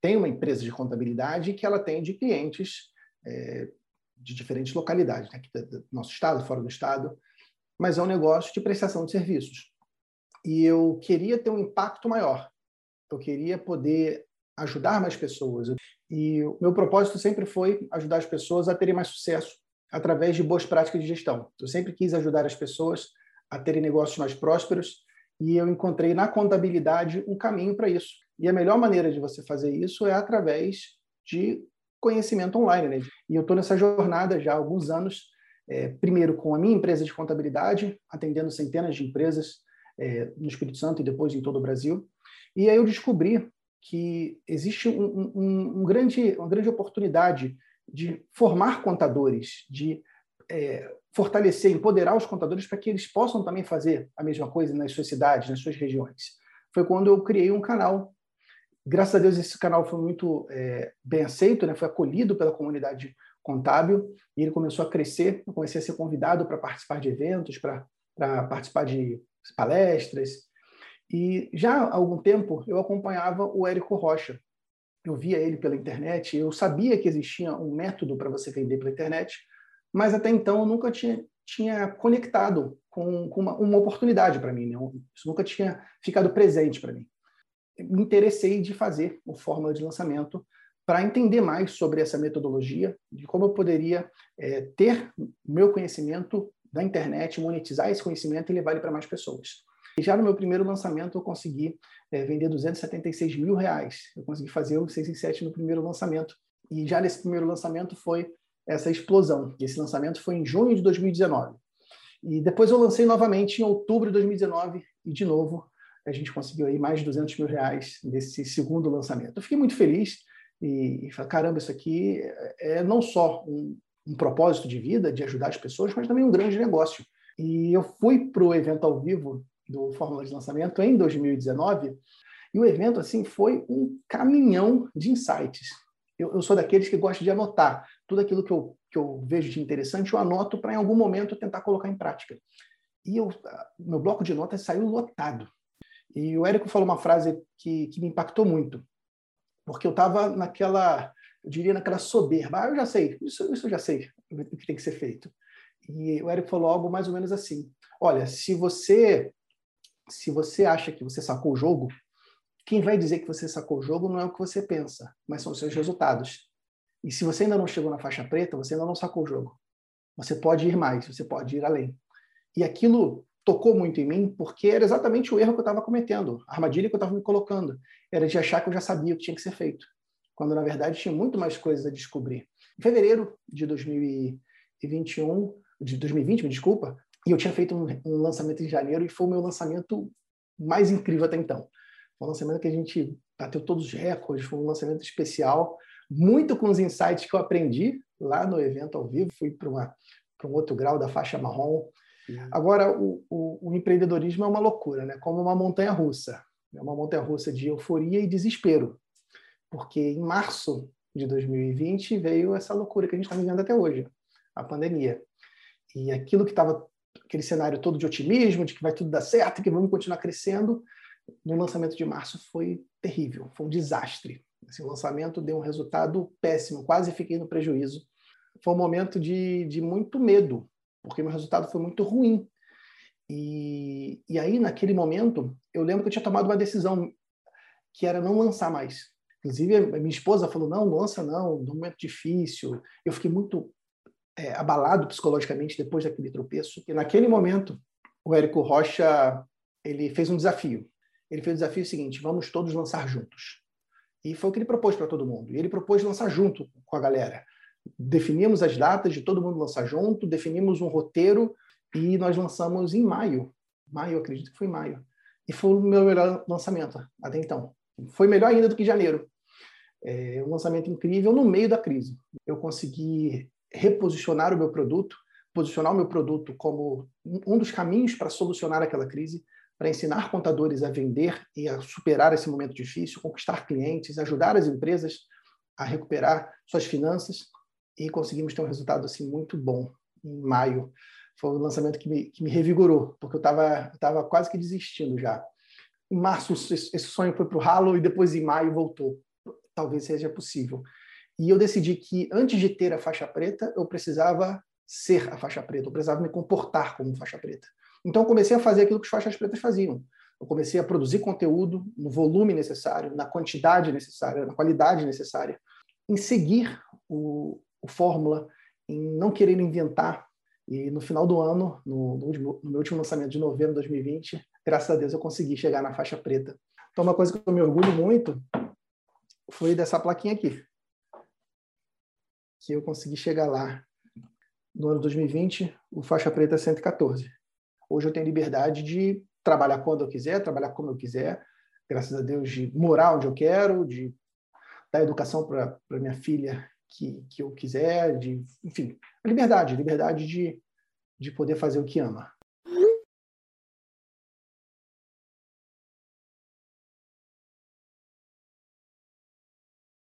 tem uma empresa de contabilidade que ela tem de clientes é, de diferentes localidades, né? aqui do nosso estado, fora do estado, mas é um negócio de prestação de serviços. E eu queria ter um impacto maior. Eu queria poder ajudar mais pessoas. E o meu propósito sempre foi ajudar as pessoas a terem mais sucesso através de boas práticas de gestão. Eu sempre quis ajudar as pessoas a terem negócios mais prósperos e eu encontrei na contabilidade um caminho para isso. E a melhor maneira de você fazer isso é através de conhecimento online. Né? E eu estou nessa jornada já há alguns anos, é, primeiro com a minha empresa de contabilidade, atendendo centenas de empresas é, no Espírito Santo e depois em todo o Brasil. E aí eu descobri que existe um, um, um grande, uma grande oportunidade de formar contadores, de é, fortalecer, empoderar os contadores para que eles possam também fazer a mesma coisa nas suas cidades, nas suas regiões. Foi quando eu criei um canal. Graças a Deus esse canal foi muito é, bem aceito, né? foi acolhido pela comunidade contábil e ele começou a crescer. Eu comecei a ser convidado para participar de eventos, para participar de palestras. E já há algum tempo eu acompanhava o Érico Rocha. Eu via ele pela internet, eu sabia que existia um método para você vender pela internet, mas até então eu nunca tinha, tinha conectado com, com uma, uma, oportunidade para mim, né? isso nunca tinha ficado presente para mim. Me interessei de fazer o fórmula de lançamento para entender mais sobre essa metodologia, de como eu poderia é, ter meu conhecimento da internet, monetizar esse conhecimento e levar ele para mais pessoas. E já no meu primeiro lançamento eu consegui é, vender 276 mil reais. Eu consegui fazer o 6 em 7 no primeiro lançamento. E já nesse primeiro lançamento foi essa explosão. Esse lançamento foi em junho de 2019. E depois eu lancei novamente em outubro de 2019 e de novo a gente conseguiu aí mais de 200 mil reais nesse segundo lançamento. Eu fiquei muito feliz e, e falei, caramba, isso aqui é, é não só um, um propósito de vida, de ajudar as pessoas, mas também um grande negócio. E eu fui para o evento ao vivo do Fórmula de Lançamento em 2019 e o evento assim foi um caminhão de insights. Eu, eu sou daqueles que gostam de anotar tudo aquilo que eu, que eu vejo de interessante, eu anoto para em algum momento tentar colocar em prática. E eu, meu bloco de notas saiu lotado. E o Érico falou uma frase que, que me impactou muito, porque eu estava naquela, eu diria, naquela soberba. Ah, eu já sei, isso, isso eu já sei o que tem que ser feito. E o Érico falou algo mais ou menos assim: olha, se você se você acha que você sacou o jogo, quem vai dizer que você sacou o jogo não é o que você pensa, mas são os seus resultados. E se você ainda não chegou na faixa preta, você ainda não sacou o jogo. Você pode ir mais, você pode ir além. E aquilo tocou muito em mim porque era exatamente o erro que eu estava cometendo, a armadilha que eu estava me colocando. Era de achar que eu já sabia o que tinha que ser feito, quando na verdade tinha muito mais coisas a descobrir. Em fevereiro de 2021, de 2020, me desculpa, e eu tinha feito um, um, lançamento em janeiro e foi o meu lançamento mais incrível até então. Foi um lançamento que a gente bateu todos os recordes, foi um lançamento especial, muito com os insights que eu aprendi lá no evento ao vivo, fui para um outro grau da faixa marrom. Uhum. Agora, o, o, o, empreendedorismo é uma loucura, né? como uma montanha russa. É uma montanha russa de euforia e desespero. Porque em março de 2020 veio essa loucura que a gente está vivendo até hoje, a pandemia. E aquilo que estava aquele cenário todo de otimismo, de que vai tudo dar certo, que vamos continuar crescendo, no lançamento de março foi terrível, foi um desastre. Esse lançamento deu um resultado péssimo, quase fiquei no prejuízo. Foi um momento de, de muito medo, porque meu resultado foi muito ruim. E, e aí, naquele momento, eu lembro que eu tinha tomado uma decisão que era não lançar mais. Inclusive, a minha esposa falou: não, lança não, num momento difícil. Eu fiquei muito é, abalado psicologicamente depois daquele tropeço. E naquele momento, o Érico Rocha ele fez um desafio. Ele fez o desafio seguinte: vamos todos lançar juntos. E foi o que ele propôs para todo mundo. E ele propôs lançar junto com a galera. Definimos as datas de todo mundo lançar junto, definimos um roteiro e nós lançamos em maio. Maio, acredito que foi maio. E foi o meu melhor lançamento até então. Foi melhor ainda do que janeiro. É um lançamento incrível no meio da crise. Eu consegui reposicionar o meu produto, posicionar o meu produto como um dos caminhos para solucionar aquela crise, para ensinar contadores a vender e a superar esse momento difícil, conquistar clientes, ajudar as empresas a recuperar suas finanças e conseguimos ter um resultado assim muito bom em maio. Foi um lançamento que me, que me revigorou, porque eu estava tava quase que desistindo já. Em março, esse sonho foi para o ralo e depois em maio voltou talvez seja possível. E eu decidi que antes de ter a faixa preta, eu precisava ser a faixa preta, eu precisava me comportar como faixa preta. Então eu comecei a fazer aquilo que os faixas pretas faziam. Eu comecei a produzir conteúdo no volume necessário, na quantidade necessária, na qualidade necessária, em seguir o, o fórmula, em não querer inventar. E no final do ano, no, no, último, no meu último lançamento de novembro de 2020, graças a Deus eu consegui chegar na faixa preta. Então, uma coisa que eu me orgulho muito foi dessa plaquinha aqui, que eu consegui chegar lá. No ano 2020, o faixa preta é 114. Hoje eu tenho liberdade de trabalhar quando eu quiser, trabalhar como eu quiser, graças a Deus, de morar onde eu quero, de dar educação para minha filha que, que eu quiser, de, enfim, liberdade, liberdade de, de poder fazer o que ama.